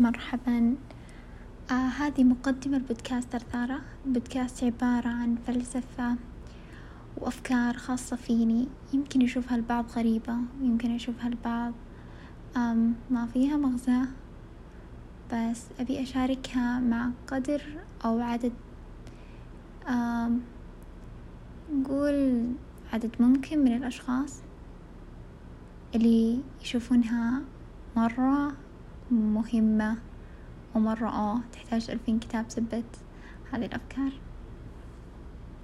مرحبا. آه هذه مقدمة البودكاست ثرثارة بودكاست عبارة عن فلسفة وأفكار خاصة فيني. يمكن يشوفها البعض غريبة ويمكن يشوفها البعض آم ما فيها مغزى. بس أبي أشاركها مع قدر أو عدد آم نقول عدد ممكن من الأشخاص اللي يشوفونها مرة مهمة ومرة آه تحتاج ألفين كتاب سبت هذه الأفكار.